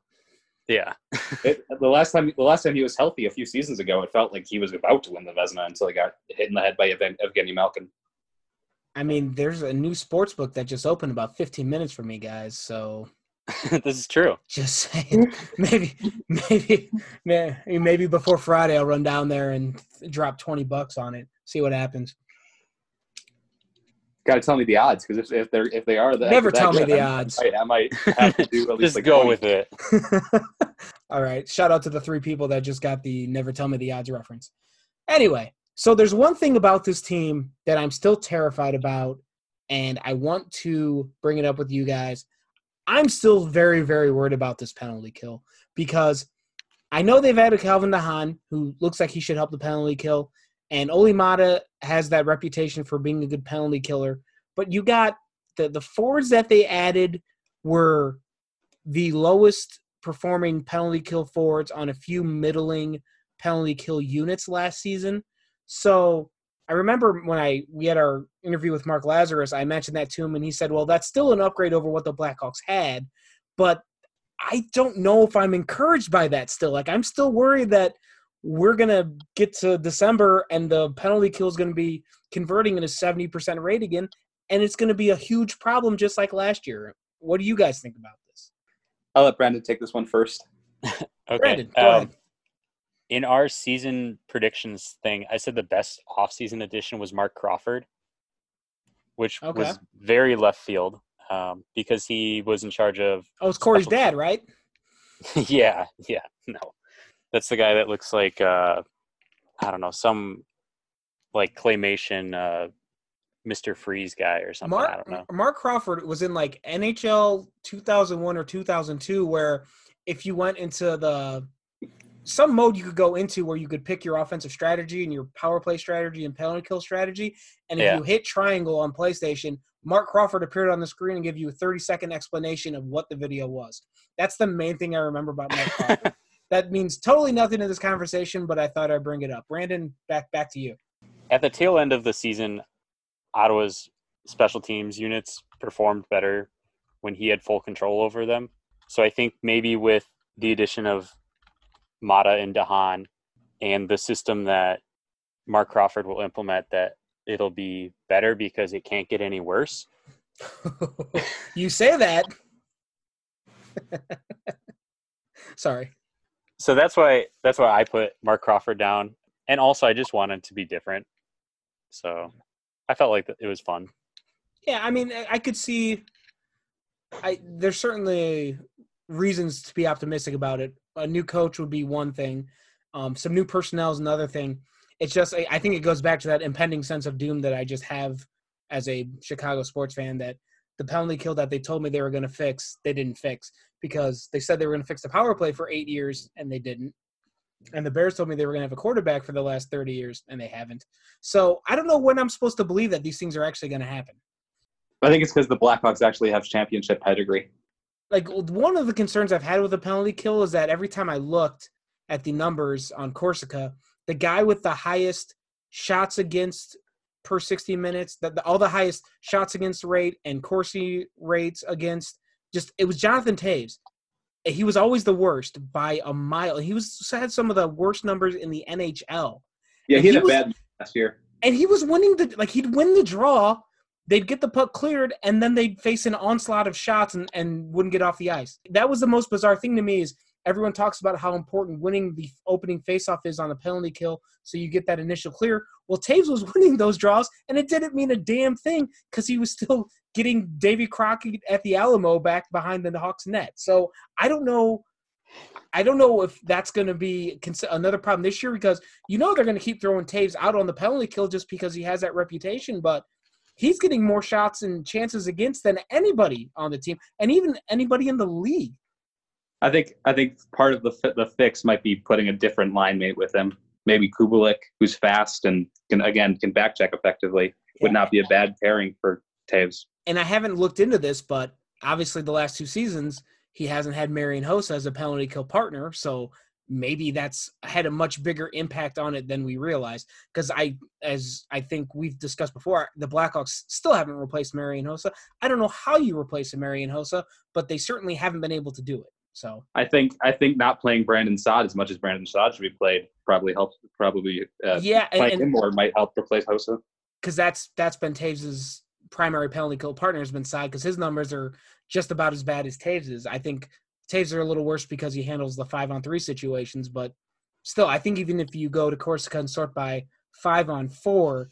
Yeah. It, the last time, the last time he was healthy a few seasons ago, it felt like he was about to win the Vezina until he got hit in the head by Ev- Evgeny Malkin. I mean, there's a new sports book that just opened about 15 minutes for me, guys. So this is true. just saying, maybe, maybe, may- maybe before Friday, I'll run down there and drop 20 bucks on it. See what happens. Got to tell me the odds because if, if they're if they are the, Never that tell me good, the I- odds. I, I might have to do at least Just like go 20. with it. All right. Shout out to the three people that just got the never tell me the odds reference. Anyway, so there's one thing about this team that I'm still terrified about, and I want to bring it up with you guys. I'm still very, very worried about this penalty kill because I know they've added Calvin DeHaan, who looks like he should help the penalty kill, and Olli Maatta has that reputation for being a good penalty killer. But you got the the forwards that they added were the lowest performing penalty kill forwards on a few middling penalty kill units last season. So I remember when I we had our interview with Mark Lazarus, I mentioned that to him, and he said, "Well, that's still an upgrade over what the Blackhawks had, but I don't know if I'm encouraged by that still. Like I'm still worried that we're gonna get to December and the penalty kill is gonna be converting at a 70% rate again, and it's gonna be a huge problem just like last year. What do you guys think about this? I'll let Brandon take this one first. Okay. Brandon, go um, ahead. in our season predictions thing, I said the best offseason addition was Marc Crawford, which Okay. was very left field um, because he was in charge of. Oh, it's Corey's special dad, right? yeah, yeah, no, that's the guy that looks like uh, I don't know some like claymation uh, Mister Freeze guy or something. I don't know. Marc Crawford was in like NHL 2001 or 2002, where if you went into the some mode you could go into where you could pick your offensive strategy and your power play strategy and penalty kill strategy, and if Yeah. you hit triangle on PlayStation, Marc Crawford appeared on the screen and gave you a 30 second explanation of what the video was. That's the main thing I remember about Marc Crawford. that means totally nothing to this conversation, but I thought I'd bring it up. Brandon, back back to you. At the tail end of the season, Ottawa's special teams units performed better when he had full control over them. So I think maybe with the addition of Maatta and DeHaan and the system that Marc Crawford will implement, that it'll be better because it can't get any worse. you say that. Sorry. So that's why that's why I put Marc Crawford down, and also I just wanted to be different. So I felt like it was fun. Yeah, I mean, I- could see. I there's certainly reasons to be optimistic about it. A new coach would be one thing. Um, some new personnel is another thing. It's just I think it goes back to that impending sense of doom that I just have as a Chicago sports fan. That the penalty kill that they told me they were going to fix, they didn't fix because they said they were going to fix the power play for eight years and they didn't. And the Bears told me they were going to have a quarterback for the last 30 years and they haven't. So I don't know when I'm supposed to believe that these things are actually going to happen. I think it's because the Blackhawks actually have championship pedigree. like one of the concerns I've had with the penalty kill is that every time I looked at the numbers on Corsica, the guy with the highest shots against per 60 minutes, that all the highest shots against rate and Corsi rates against, just it was Jonathan Toews. He was always the worst by a mile. He was had some of the worst numbers in the NHL, Yeah, he he had a was- bad last year. and he was winning the like he'd win the draw. They'd get the puck cleared, and then they'd face an onslaught of shots and, and wouldn't get off the ice. That was the most bizarre thing to me. Is everyone talks about how important winning the opening faceoff is on the penalty kill, so you get that initial clear. Well, Toews was winning those draws, and it didn't mean a damn thing because he was still getting Davy Crockett at the Alamo back behind the Hawks net. So I don't know. I don't know if that's going to be another problem this year because you know they're going to keep throwing Toews out on the penalty kill just because he has that reputation, but he's getting more shots and chances against than anybody on the team, and even anybody in the league. I think I think part of the the fix might be putting a different line mate with him. Maybe Kubalik, who's fast and can again can back check effectively, would Yeah. not be a bad pairing for Toews. and I haven't looked into this, but obviously the last two seasons he hasn't had Marian Hossa as a penalty kill partner, so maybe that's had a much bigger impact on it than we realized. Because I, as I think we've discussed before, the Blackhawks still haven't replaced Marian Hossa. I don't know how you replace a Marian Hossa, but they certainly haven't been able to do it. So I think I think not playing Brandon Saad as much as Brandon Saad should be played probably helps. Probably uh, yeah, and, playing and him more might help replace Hossa. because that's that's been Toews's primary penalty kill partner has been Saad because his numbers are just about as bad as Toews's. I think Toews are a little worse because he handles the five on three situations, but still, I think even if you go to Corsica and sort by five on four,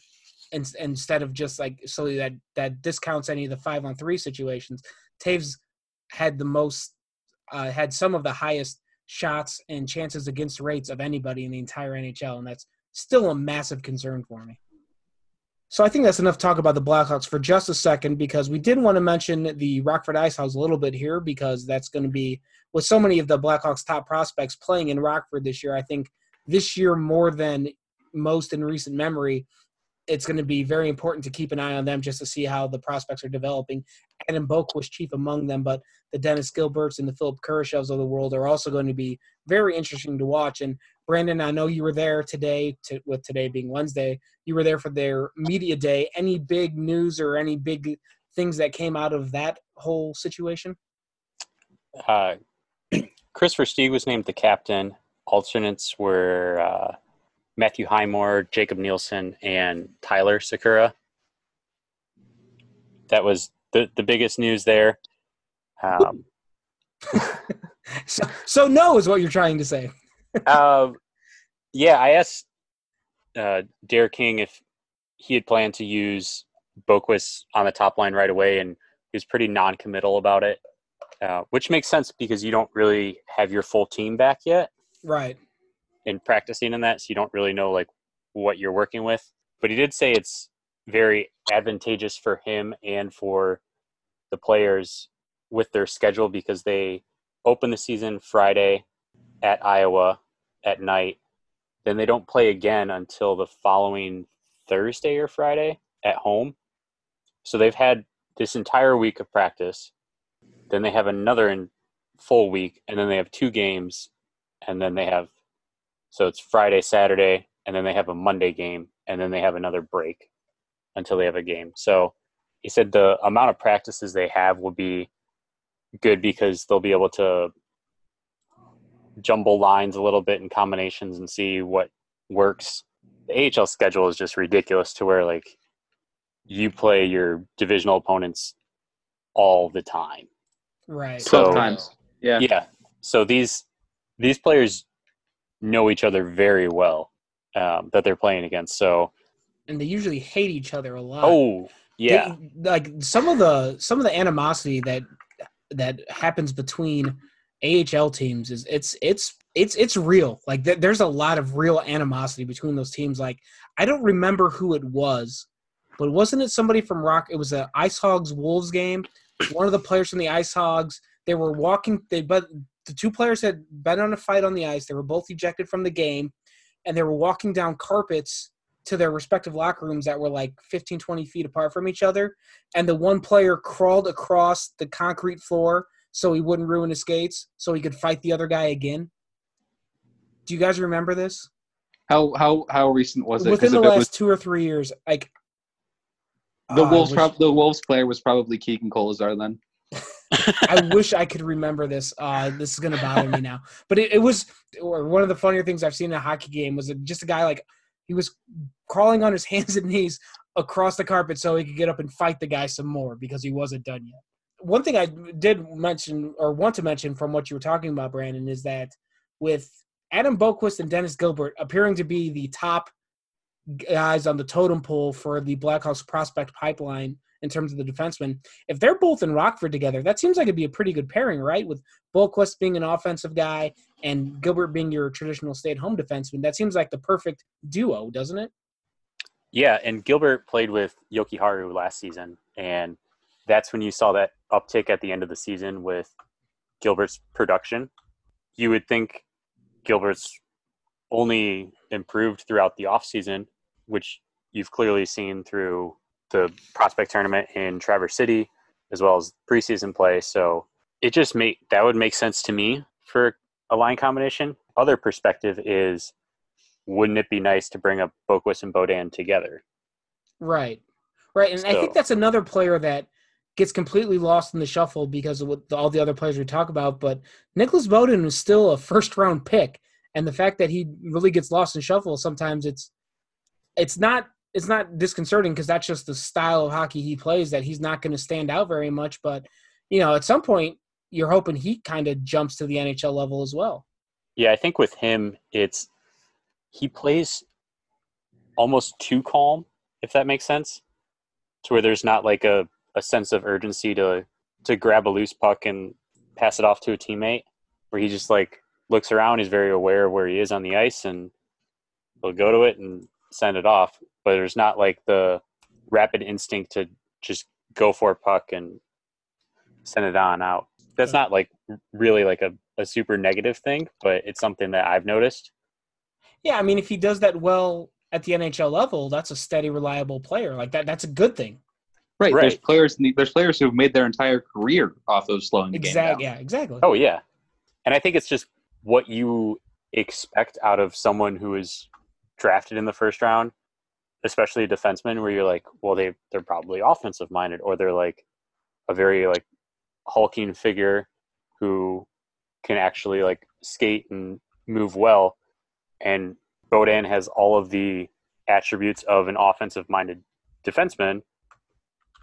in, instead of just like so that that discounts any of the five on three situations, Toews had the most uh, had some of the highest shots and chances against rates of anybody in the entire NHL, and that's still a massive concern for me. So I think that's enough talk about the Blackhawks for just a second because we did want to mention the Rockford Ice Hogs a little bit here because that's going to be with so many of the Blackhawks top prospects playing in Rockford this year. I think this year more than most in recent memory, it's going to be very important to keep an eye on them just to see how the prospects are developing. Adam Boqvist chief among them, but the Dennis Gilberts and the Philipp Kurashevs of the world are also going to be very interesting to watch. And Brandon, I know you were there today, to, with today being Wednesday. You were there for their media day. Any big news or any big things that came out of that whole situation? Uh, Christopher Stieg was named the captain. Alternates were uh, Matthew Highmore, Jacob Nilsson, and Tyler Sikura. That was the, the biggest news there. Um, So, so no is what you're trying to say. uh, yeah, I asked uh, Derek King if he had planned to use Boqvist on the top line right away, and he was pretty non-committal about it, uh, which makes sense because you don't really have your full team back yet Right. In practicing in that, so you don't really know like what you're working with. But he did say it's very advantageous for him and for the players with their schedule because they open the season Friday at Iowa at night. Then they don't play again until the following Thursday or Friday at home. So they've had this entire week of practice. Then they have another full week, and then they have two games, and then they have so it's Friday, Saturday, and then they have a Monday game, and then they have another break until they have a game. So he said the amount of practices they have will be good because they'll be able to jumble lines a little bit in combinations and see what works. The AHL schedule is just ridiculous to where like you play your divisional opponents all the time. Right. So- Twelve times. Yeah. Yeah. So these these players know each other very well um, that they're playing against. So and they usually hate each other a lot. oh yeah, They- like some of the some of the animosity that that happens between AHL teams is it's it's it's it's real. Like th- there's a lot of real animosity between those teams. Like I don't remember who it was, but wasn't it somebody from Rock? It was a Ice Hogs Wolves game. One of the players from the Ice Hogs. They were walking. They but the two players had been on a fight on the ice. They were both ejected from the game, and they were walking down carpets to their respective locker rooms that were like 15 20 feet apart from each other and the one player crawled across the concrete floor so he wouldn't ruin his skates so he could fight the other guy again do you guys remember this How how how recent was it? Within the last was, two or three years like the I Wolves wish- prob- the Wolves player was probably Keegan Kolesar then. I wish I could remember this. Uh, this is gonna bother me now. But it, it was one of the funnier things I've seen in a hockey game was just a guy like he was crawling on his hands and knees across the carpet so he could get up and fight the guy some more because he wasn't done yet. One thing I did mention or want to mention from what you were talking about, Brandon, is that with Adam Boqvist and Dennis Gilbert appearing to be the top guys on the totem pole for the Blackhawks prospect pipeline in terms of the defensemen, if they're both in Rockford together, that seems like it'd be a pretty good pairing, right? With Boqvist being an offensive guy and Gilbert being your traditional stay-at-home defenseman, that seems like the perfect duo, doesn't it? yeah. And Gilbert played with Jokiharju last season, and that's when you saw that uptick at the end of the season with Gilbert's production. you would think Gilbert's only improved throughout the offseason, which you've clearly seen through the prospect tournament in Traverse City as well as preseason play. So it just make that would make sense to me for a line combination. Other perspective is wouldn't it be nice to bring up Boqvist and Beaudin together? Right. Right. And I think that's another player that gets completely lost in the shuffle because of all the other players we talk about. But Nicolas Beaudin was still a first round pick. And the fact that he really gets lost in shuffle, sometimes it's it's not it's not disconcerting because that's just the style of hockey he plays that he's not going to stand out very much. But you know, at some point you're hoping he kind of jumps to the NHL level as well. Yeah, I think with him, it's he plays almost too calm, if that makes sense, to where there's not like a, a sense of urgency to to grab a loose puck and pass it off to a teammate, where he just like looks around, he's very aware of where he is on the ice, and he'll go to it and send it off. But there's not like the rapid instinct to just go for a puck and send it on out. That's not like really like a, a super negative thing, but it's something that I've noticed. Yeah, I mean, if he does that well at the NHL level, that's a steady, reliable player. Like that, that's a good thing. Right. There's Right. players. There's players who've made their entire career off of slowing the game down. Exactly. Yeah, exactly. Oh yeah, and I think it's just what you expect out of someone who is drafted in the first round, especially a defenseman, where you're like, well, they they're probably offensive minded, or they're like a very like hulking figure who can actually like skate and move well, and Beaudin has all of the attributes of an offensive minded defenseman,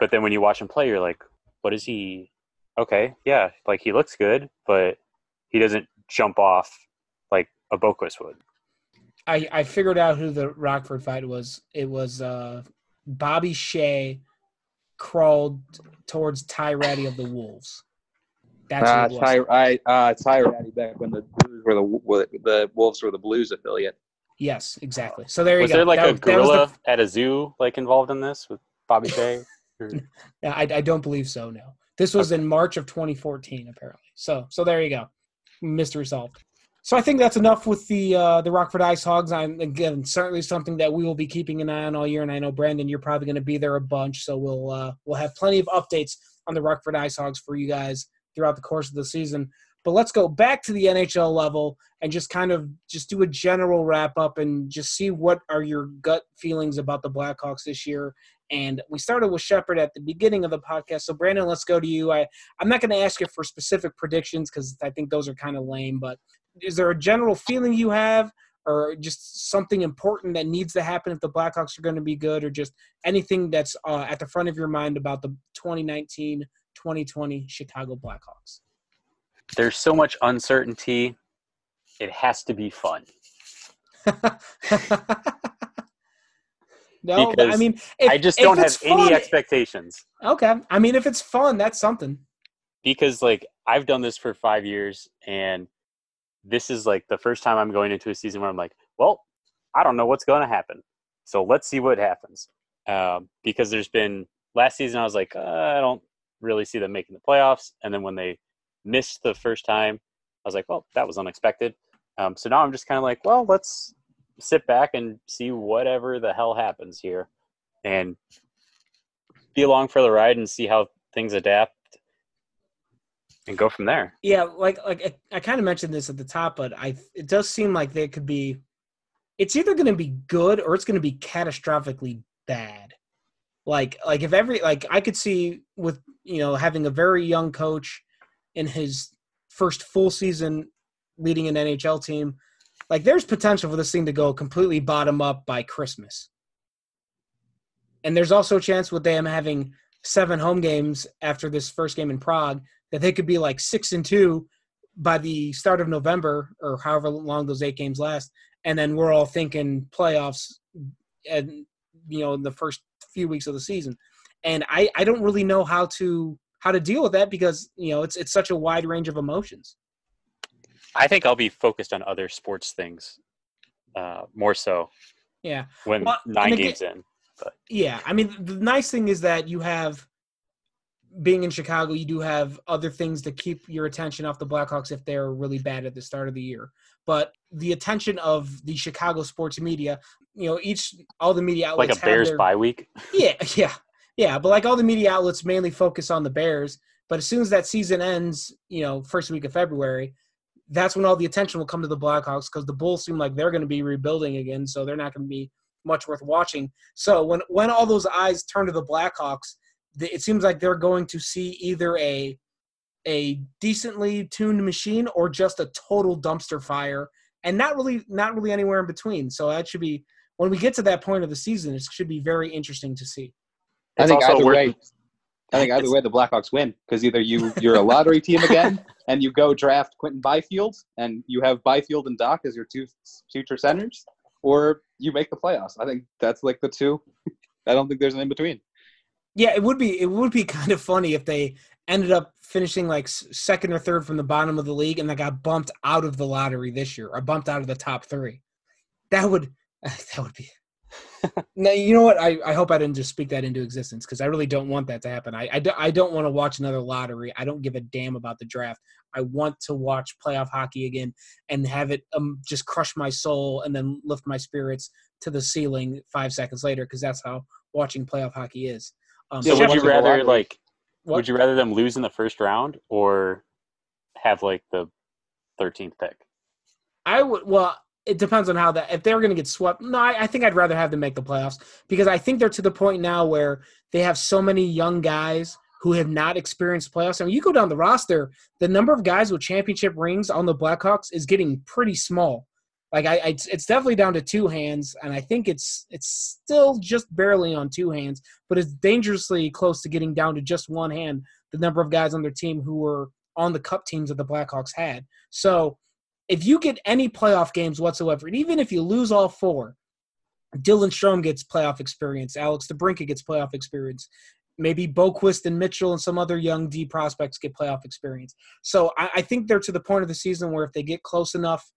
but then when you watch him play, you're like, what is he? Okay, yeah, like he looks good, but he doesn't jump off like a Boqvist would. I, I figured out who the Rockford fight was. It was uh, Bobby Shea crawled towards Ty Rattie of the Wolves. That's Uh, who it was. Ty, I, uh, Ty Rattie back when the Blues were the were the Wolves were the Blues affiliate. yes, exactly. So there you Was go. there like That a was- that was the- gorilla at a zoo like involved in this with Bobby Shea? Or- I, I don't believe so. No, this was in March of 2014, apparently. So, so there you go, mystery solved. So I think that's enough with the uh, the Rockford Ice Hogs. I'm again certainly something that we will be keeping an eye on all year, and I know Brandon, you're probably going to be there a bunch, so we'll uh, we'll have plenty of updates on the Rockford Ice Hogs for you guys throughout the course of the season. But let's go back to the NHL level and just kind of just do a general wrap up and just see what are your gut feelings about the Blackhawks this year and we started with Shepard at the beginning of the podcast. So Brandon, let's go to you. I I'm not going to ask you for specific predictions because I think those are kind of lame. But is there a general feeling you have, or just something important that needs to happen if the Blackhawks are going to be good, or just anything that's uh, at the front of your mind about the 2019-2020 Chicago Blackhawks? There's so much uncertainty. It has to be fun. no, I mean, if, I just don't have it's any expectations Okay, I mean, if it's fun, that's something. because like I've done this for five years and this is like the first time I'm going into a season where I'm like, well, I don't know what's going to happen. So let's see what happens. Um, because there's been last season, I was like, uh, I don't really see them making the playoffs. And then when they missed the first time, I was like, well, that was unexpected. Um, so now I'm just kind of like, well, let's sit back and see whatever the hell happens here and be along for the ride and see how things adapt and go from there. Yeah, like like I, I kind of mentioned this at the top, but I it does seem like they could be. It's either going to be good or it's going to be catastrophically bad. Like like if every like I could see with you know having a very young coach in his first full season leading an NHL team, like there's potential for this thing to go completely bottom up by Christmas. And there's also a chance with them having seven home games after this first game in Prague that they could be like six and two by the start of November or however long those eight games last, and then we're all thinking playoffs, and you know in the first few weeks of the season, and I I don't really know how to how to deal with that because you know it's it's such a wide range of emotions. I think I'll be focused on other sports things uh, more so Yeah, when Well, nine again- games in. yeah. I mean, the nice thing is that you have being in Chicago, you do have other things to keep your attention off the Blackhawks if they're really bad at the start of the year. But the attention of the Chicago sports media, you know, each all the media outlets like a Bears their, bye week. Yeah, yeah, yeah. But like all the media outlets mainly focus on the Bears. But as soon as that season ends, you know, first week of February, that's when all the attention will come to the Blackhawks because the Bulls seem like they're going to be rebuilding again, so they're not going to be much worth watching. So when when all those eyes turn to the Blackhawks, it seems like they're going to see either a a decently tuned machine or just a total dumpster fire, and not really not really anywhere in between. So that should be when we get to that point of the season, it should be very interesting to see. I think also either worth- way, I think either way the Blackhawks win because either you you're a lottery team again and you go draft Quinton Byfield and you have Byfield and Dach as your two future centers, or you make the playoffs. I think that's like the two. I don't think there's an in between. Yeah, it would be it would be kind of funny if they ended up finishing like second or third from the bottom of the league and they got bumped out of the lottery this year or bumped out of the top three. That would that would be. now you know what I, I hope I didn't just speak that into existence because I really don't want that to happen. I I, do, I don't want to watch another lottery. I don't give a damn about the draft. I want to watch playoff hockey again and have it um just crush my soul and then lift my spirits to the ceiling five seconds later because that's how watching playoff hockey is. Um, Yeah, So would you rather like What? would you rather them lose in the first round or have like the thirteenth pick? I would. Well, it depends on how that. If they're going to get swept, no, I, I think I'd rather have them make the playoffs because I think they're to the point now where they have so many young guys who have not experienced playoffs. I mean, you go down the roster, the number of guys with championship rings on the Blackhawks is getting pretty small. Like I, I, it's definitely down to two hands, and I think it's it's still just barely on two hands, but it's dangerously close to getting down to just one hand. The number of guys on their team who were on the Cup teams that the Blackhawks had. So if you get any playoff games whatsoever, and even if you lose all four, Dylan Strome gets playoff experience. Alex DeBrincat gets playoff experience. Maybe Boqvist and Mitchell and some other young D prospects get playoff experience. So I, I think they're to the point of the season where if they get close enough,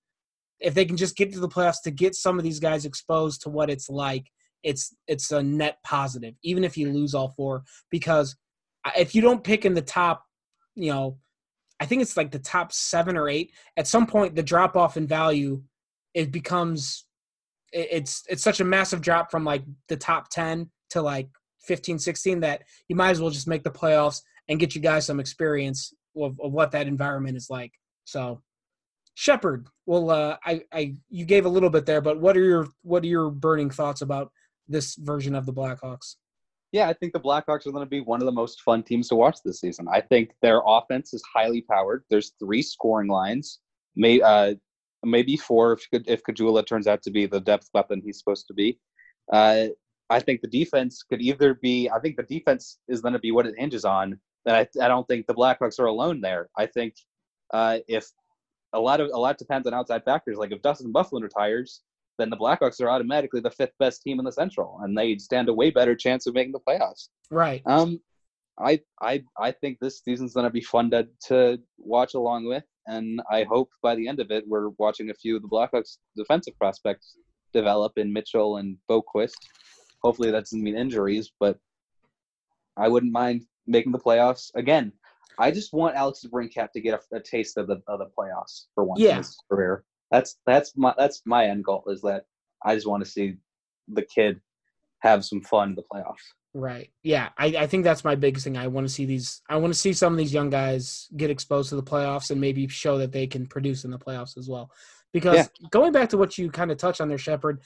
if they can just get to the playoffs to get some of these guys exposed to what it's like, it's it's a net positive, even if you lose all four. Because if you don't pick in the top, you know, I think it's like the top seven or eight. At some point, the drop off in value, it becomes, it's it's such a massive drop from like the top ten to like 15, 16 that you might as well just make the playoffs and get you guys some experience of, of what that environment is like. So, Shepard, well, uh, I, I you gave a little bit there, but what are your what are your burning thoughts about this version of the Blackhawks? Yeah, I think the Blackhawks are going to be one of the most fun teams to watch this season. I think their offense is highly powered. There's three scoring lines, may, uh, maybe four if if Kajula turns out to be the depth weapon he's supposed to be. Uh, I think the defense could either be. I think the defense is going to be what it hinges on. And I, I don't think the Blackhawks are alone there. I think uh, if a lot of a lot depends on outside factors, like if Dustin Byfuglien retires, then the Blackhawks are automatically the fifth best team in the Central, and they stand a way better chance of making the playoffs. Right. Um, I I I think this season's gonna be fun to to watch along with, and I hope by the end of it we're watching a few of the Blackhawks defensive prospects develop in Mitchell and Boqvist. Hopefully that doesn't mean injuries, but I wouldn't mind making the playoffs again. I just want Alex Brinkat to get a, a taste of the of the playoffs for once Yeah. in his career. That's that's my that's my end goal is that I just want to see the kid have some fun in the playoffs. Right. Yeah. I, I think that's my biggest thing. I want to see these. I want to see some of these young guys get exposed to the playoffs and maybe show that they can produce in the playoffs as well. Because Yeah. going back to what you kind of touched on there, Shepard,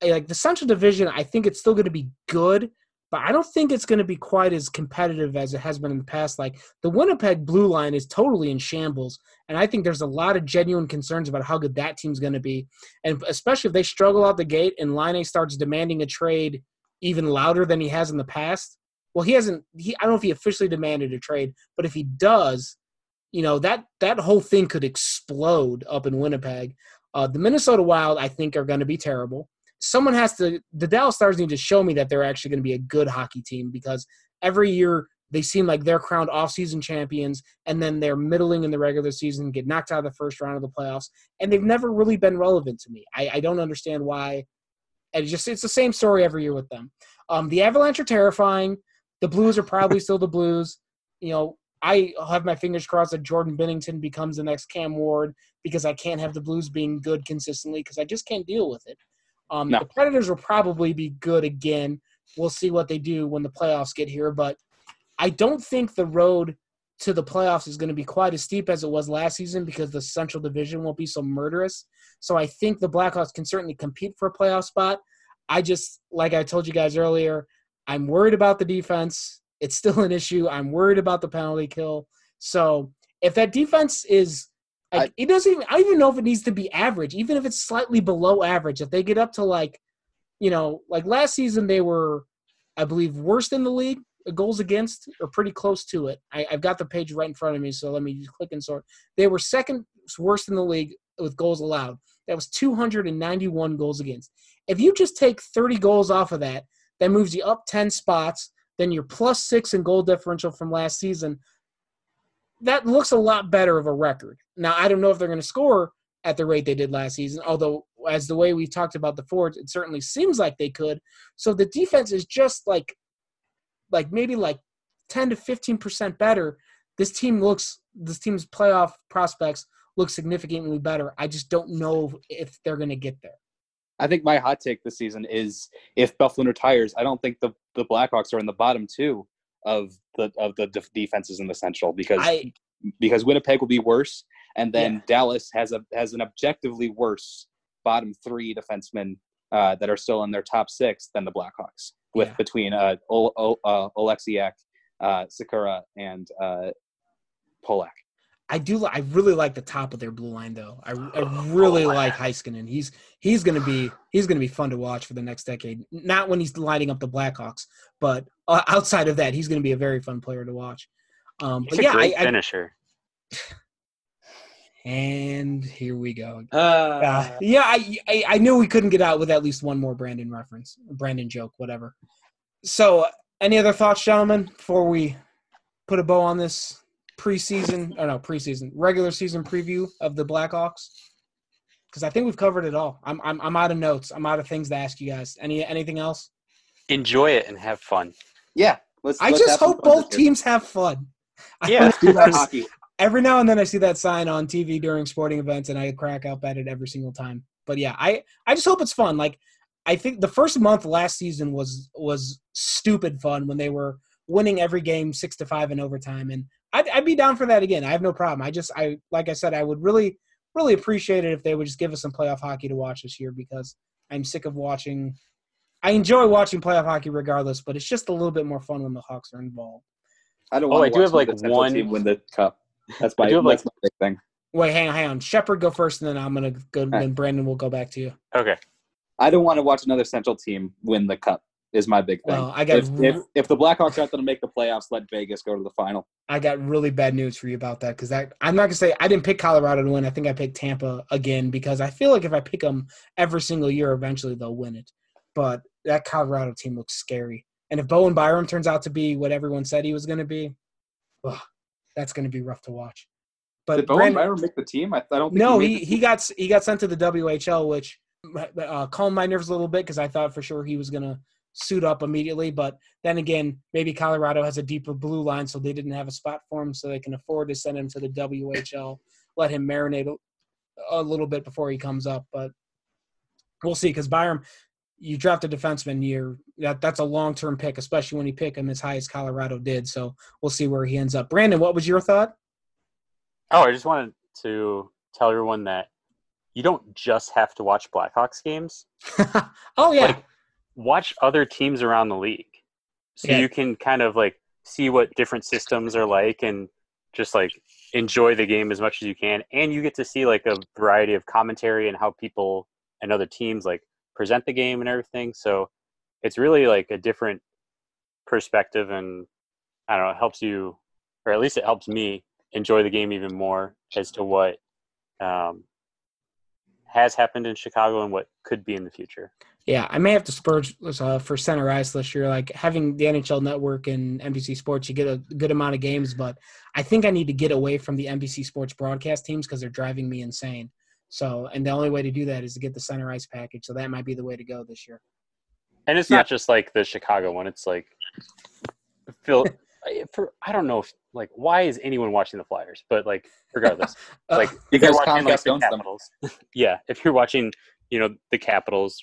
eh, like the Central Division, I think it's still going to be good, but I don't think it's going to be quite as competitive as it has been in the past. Like the Winnipeg Blue Laine is totally in shambles, and I think there's a lot of genuine concerns about how good that team's going to be, and especially if they struggle out the gate and Line starts demanding a trade even louder than he has in the past. Well, he hasn't. He I don't know if he officially demanded a trade, but if he does, you know that that whole thing could explode up in Winnipeg. Uh, the Minnesota Wild, I think, are going to be terrible. Someone has to. The Dallas Stars need to show me that they're actually going to be a good hockey team because every year they seem like they're crowned off-season champions, and then they're middling in the regular season, get knocked out of the first round of the playoffs, and they've never really been relevant to me. I, I don't understand why. And it's just it's the same story every year with them. Um, the Avalanche are terrifying. The Blues are probably still the Blues. you know, I have my fingers crossed that Jordan Binnington becomes the next Cam Ward because I can't have the Blues being good consistently because I just can't deal with it. Um, No. The Predators will probably be good again. We'll see what they do when the playoffs get here, but I don't think the road to the playoffs is going to be quite as steep as it was last season because the Central Division won't be so murderous. So I think the Blackhawks can certainly compete for a playoff spot. I just, like I told you guys earlier, I'm worried about the defense. It's still an issue. I'm worried about the penalty kill. So if that defense is, like, it doesn't even, I don't even know if it needs to be average, even if it's slightly below average. If they get up to like, you know, like last season they were, I believe, worst in the league uh, goals against or pretty close to it. I, I've got the page right in front of me, so let me just click and sort. They were second worst in the league with goals allowed. That was 291 goals against. If you just take 30 goals off of that, that moves you up 10 spots. Then you're plus six in goal differential from last season. That looks a lot better of a record. Now, I don't know if they're going to score at the rate they did last season, although, as the way we talked about the forwards, it certainly seems like they could. So the defense is just like, like maybe like 10 to 15% better. This team looks, this team's playoff prospects look significantly better. I just don't know if they're going to get there. I think my hot take this season is if Byfuglien retires, I don't think the, the Blackhawks are in the bottom two of the of the def- defenses in the Central because I because Winnipeg will be worse, and then Yeah. Dallas has a has an objectively worse bottom three defensemen uh, that are still in their top six than the Blackhawks, with Yeah. between uh, o- o- uh, Oleksiak, uh, Sekera, and uh, Polak. I do. I really like the top of their blue line, though. I, I really like Heiskanen. He's he's gonna be he's gonna be fun to watch for the next decade. Not when he's lining up the Blackhawks, but uh, outside of that, he's gonna be a very fun player to watch. Um, He's but a yeah, great I, I, finisher. and here we go. Uh, Uh, yeah, I, I I knew we couldn't get out with at least one more Brandon reference, Brandon joke, whatever. So, any other thoughts, gentlemen, before we put a bow on this preseason or no preseason regular season preview of the Blackhawks? Because I think we've covered it all. I'm I'm I'm out of notes. I'm out of things to ask you guys. Any anything else? Enjoy it and have fun. Yeah, let's. I let's just hope both teams have fun. I Yeah. hope you guys- hockey. every now and then I see that sign on TV during sporting events, and I crack up at it every single time. But yeah, I I just hope it's fun. Like I think the first month last season was was stupid fun when they were winning every game six to five in overtime, and I'd, I'd be down for that again. I have no problem. I just I like I said I would really really appreciate it if they would just give us some playoff hockey to watch this year because I'm sick of watching. I enjoy watching playoff hockey regardless, but it's just a little bit more fun when the Hawks are involved. I don't Oh, I do have, like, one- team win the cup. That's my, I do have, that's like- my big thing. Wait, hang on, hang on. Shepard, go first, and then I'm gonna go. Then Brandon will go back to you. Okay. I don't want to watch another Central team win the cup. Is my big thing. Well, I got if, if if the Blackhawks aren't going to make the playoffs, let Vegas go to the final. I got really bad news for you about that because that I'm not gonna say I didn't pick Colorado to win. I think I picked Tampa again because I feel like if I pick them every single year, eventually they'll win it. But that Colorado team looks scary, and if Bowen Byram turns out to be what everyone said he was going to be, ugh, that's going to be rough to watch. But Did Bowen Brandon- Byram make the team? I, I don't think no, made he, he got he got sent to the WHL, which uh, calmed my nerves a little bit because I thought for sure he was gonna suit up immediately. But then again, maybe Colorado has a deeper blue line, so they didn't have a spot for him, so they can afford to send him to the WHL, let him marinate a, little bit before he comes up. But we'll see because Byram, you draft a defenseman, you're that that's a long term pick, especially when you pick him as high as Colorado did. So we'll see where he ends up. Brandon, what was your thought? Oh, I just wanted to tell everyone that you don't just have to watch Blackhawks games. oh yeah. Like, watch other teams around the league, so Yeah. you can kind of like see what different systems are like, and just like enjoy the game as much as you can. And you get to see like a variety of commentary and how people and other teams like present the game and everything. So it's really like a different perspective, and I don't know, it helps you, or at least it helps me enjoy the game even more as to what um, has happened in Chicago and what could be in the future. Yeah, I may have to spurge uh, for center ice this year. Like having the NHL Network and NBC Sports, you get a good amount of games, but I think I need to get away from the NBC Sports broadcast teams because they're driving me insane. So, and the only way to do that is to get the center ice package. So that might be the way to go this year. And it's Yeah. not just like the Chicago one. It's like Phil. for I don't know if like why is anyone watching the Flyers? But like regardless, like if you're watching like the. Capitals, yeah. If you're watching, you know, the Capitals,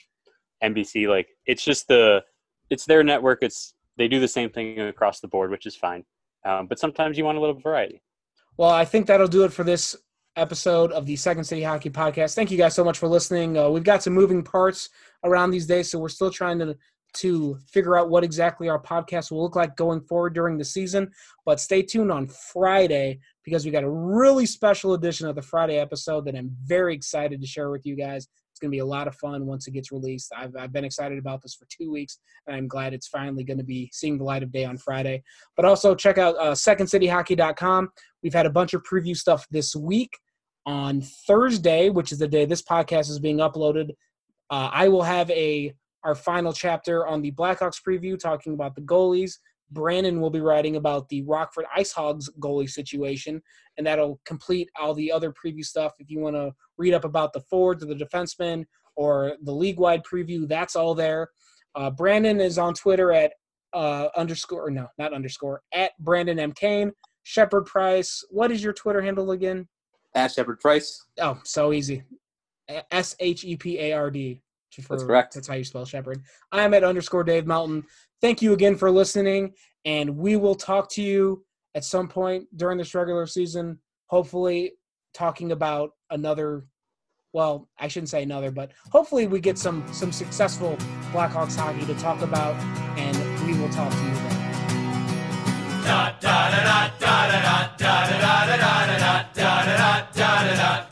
NBC, like it's just the it's their network. It's they do the same thing across the board, which is fine. Um, but sometimes you want a little variety. Well, I think that'll do it for this episode of the Second City Hockey Podcast. Thank you guys so much for listening. Uh, we've got some moving parts around these days, so we're still trying to to figure out what exactly our podcast will look like going forward during the season. But stay tuned on Friday because we got a really special edition of the Friday episode that I'm very excited to share with you guys. It's going to be a lot of fun once it gets released. I've, I've been excited about this for two weeks, and I'm glad it's finally going to be seeing the light of day on Friday. But also check out uh, secondcityhockey.com. We've had a bunch of preview stuff this week. On Thursday, which is the day this podcast is being uploaded, uh, I will have a our final chapter on the Blackhawks preview, talking about the goalies. Brandon will be writing about the Rockford Ice Hogs goalie situation, and that'll complete all the other preview stuff. If you want to read up about the forwards or the defensemen or the league wide preview, that's all there. Uh, Brandon is on Twitter at uh, underscore, no, not underscore, at Brandon M. Kane. Shepard Price, what is your Twitter handle again? At Shepard Price. Oh, so easy. S H E P A R D. That's correct. That's how you spell Shepherd. I'm at underscore Dave Melton. Thank you again for listening, and we will talk to you at some point during this regular season. Hopefully, talking about another. Well, I shouldn't say another, but hopefully we get some some successful Blackhawks hockey to talk about, and we will talk to you then. Chelsea,